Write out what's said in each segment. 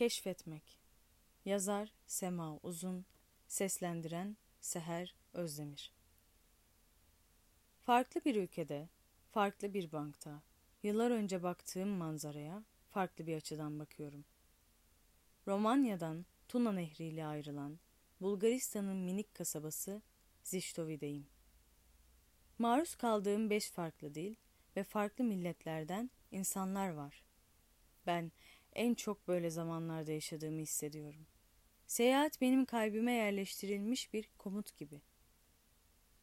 Keşfetmek Yazar Sema Uzun Seslendiren Seher Özdemir Farklı bir ülkede, farklı bir bankta, yıllar önce baktığım manzaraya farklı bir açıdan bakıyorum. Romanya'dan Tuna Nehri ile ayrılan Bulgaristan'ın minik kasabası Ziştovi'deyim. Maruz kaldığım beş farklı dil ve farklı milletlerden insanlar var. Ben en çok böyle zamanlarda yaşadığımı hissediyorum. Seyahat benim kalbime yerleştirilmiş bir komut gibi.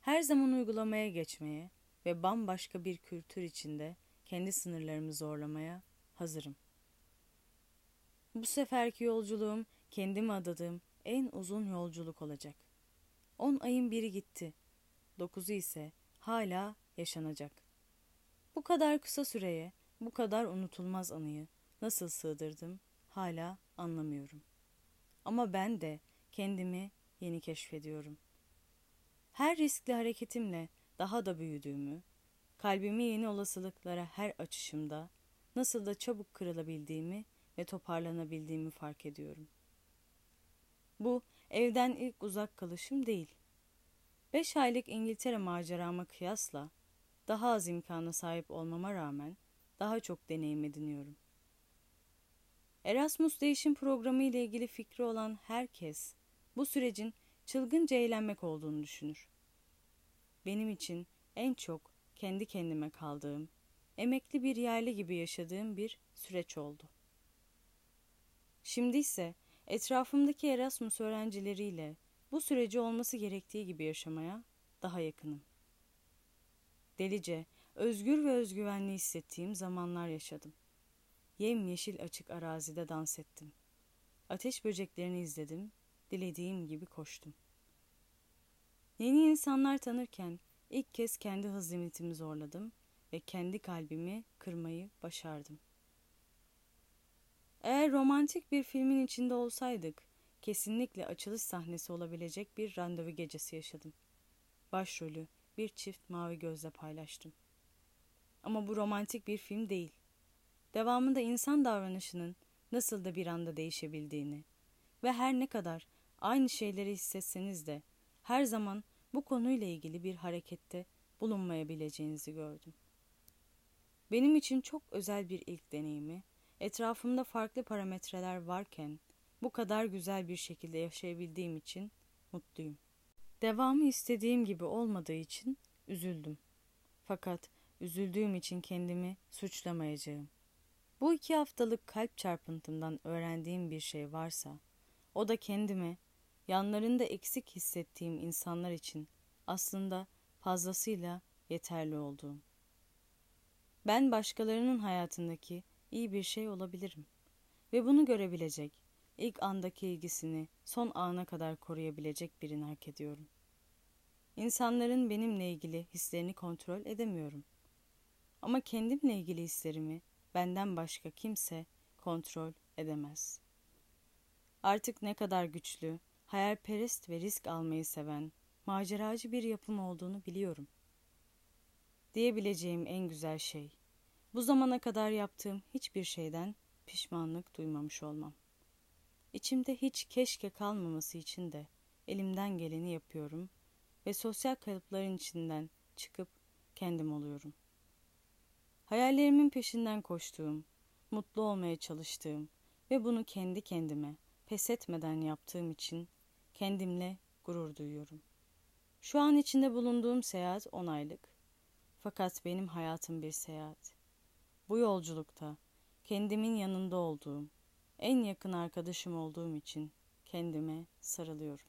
Her zaman uygulamaya geçmeye ve bambaşka bir kültür içinde kendi sınırlarımı zorlamaya hazırım. Bu seferki yolculuğum kendime adadığım en uzun yolculuk olacak. On ayın biri gitti. Dokuzu ise hala yaşanacak. Bu kadar kısa süreye, bu kadar unutulmaz anıyı nasıl sığdırdım hala anlamıyorum. Ama ben de kendimi yeni keşfediyorum. Her riskli hareketimle daha da büyüdüğümü, kalbimi yeni olasılıklara her açışımda nasıl da çabuk kırılabildiğimi ve toparlanabildiğimi fark ediyorum. Bu evden ilk uzak kalışım değil. Beş aylık İngiltere macerama kıyasla daha az imkana sahip olmama rağmen daha çok deneyim ediniyorum. Erasmus değişim programı ile ilgili fikri olan herkes bu sürecin çılgınca eğlenmek olduğunu düşünür. Benim için en çok kendi kendime kaldığım, emekli bir yerli gibi yaşadığım bir süreç oldu. Şimdi ise etrafımdaki Erasmus öğrencileriyle bu süreci olması gerektiği gibi yaşamaya daha yakınım. Delice, özgür ve özgüvenli hissettiğim zamanlar yaşadım. Yemyeşil açık arazide dans ettim. Ateş böceklerini izledim, dilediğim gibi koştum. Yeni insanlar tanırken ilk kez kendi hız limitimi zorladım ve kendi kalbimi kırmayı başardım. Eğer romantik bir filmin içinde olsaydık, kesinlikle açılış sahnesi olabilecek bir randevu gecesi yaşadım. Başrolü bir çift mavi gözle paylaştım. Ama bu romantik bir film değil. Devamında insan davranışının nasıl da bir anda değişebildiğini ve her ne kadar aynı şeyleri hissetseniz de her zaman bu konuyla ilgili bir harekette bulunmayabileceğinizi gördüm. Benim için çok özel bir ilk deneyimi, etrafımda farklı parametreler varken bu kadar güzel bir şekilde yaşayabildiğim için mutluyum. Devamı istediğim gibi olmadığı için üzüldüm. Fakat üzüldüğüm için kendimi suçlamayacağım. Bu iki haftalık kalp çarpıntımdan öğrendiğim bir şey varsa, o da kendime, yanlarında eksik hissettiğim insanlar için aslında fazlasıyla yeterli olduğum. Ben başkalarının hayatındaki iyi bir şey olabilirim ve bunu görebilecek, ilk andaki ilgisini son ana kadar koruyabilecek birini hak ediyorum. İnsanların benimle ilgili hislerini kontrol edemiyorum. Ama kendimle ilgili hislerimi benden başka kimse kontrol edemez. Artık ne kadar güçlü, hayalperest ve risk almayı seven, maceracı bir yapım olduğunu biliyorum. Diyebileceğim en güzel şey, bu zamana kadar yaptığım hiçbir şeyden pişmanlık duymamış olmam. İçimde hiç keşke kalmaması için de elimden geleni yapıyorum ve sosyal kalıpların içinden çıkıp kendim oluyorum. Hayallerimin peşinden koştuğum, mutlu olmaya çalıştığım ve bunu kendi kendime pes etmeden yaptığım için kendimle gurur duyuyorum. Şu an içinde bulunduğum seyahat on aylık. Fakat benim hayatım bir seyahat. Bu yolculukta kendimin yanında olduğum, en yakın arkadaşım olduğum için kendime sarılıyorum.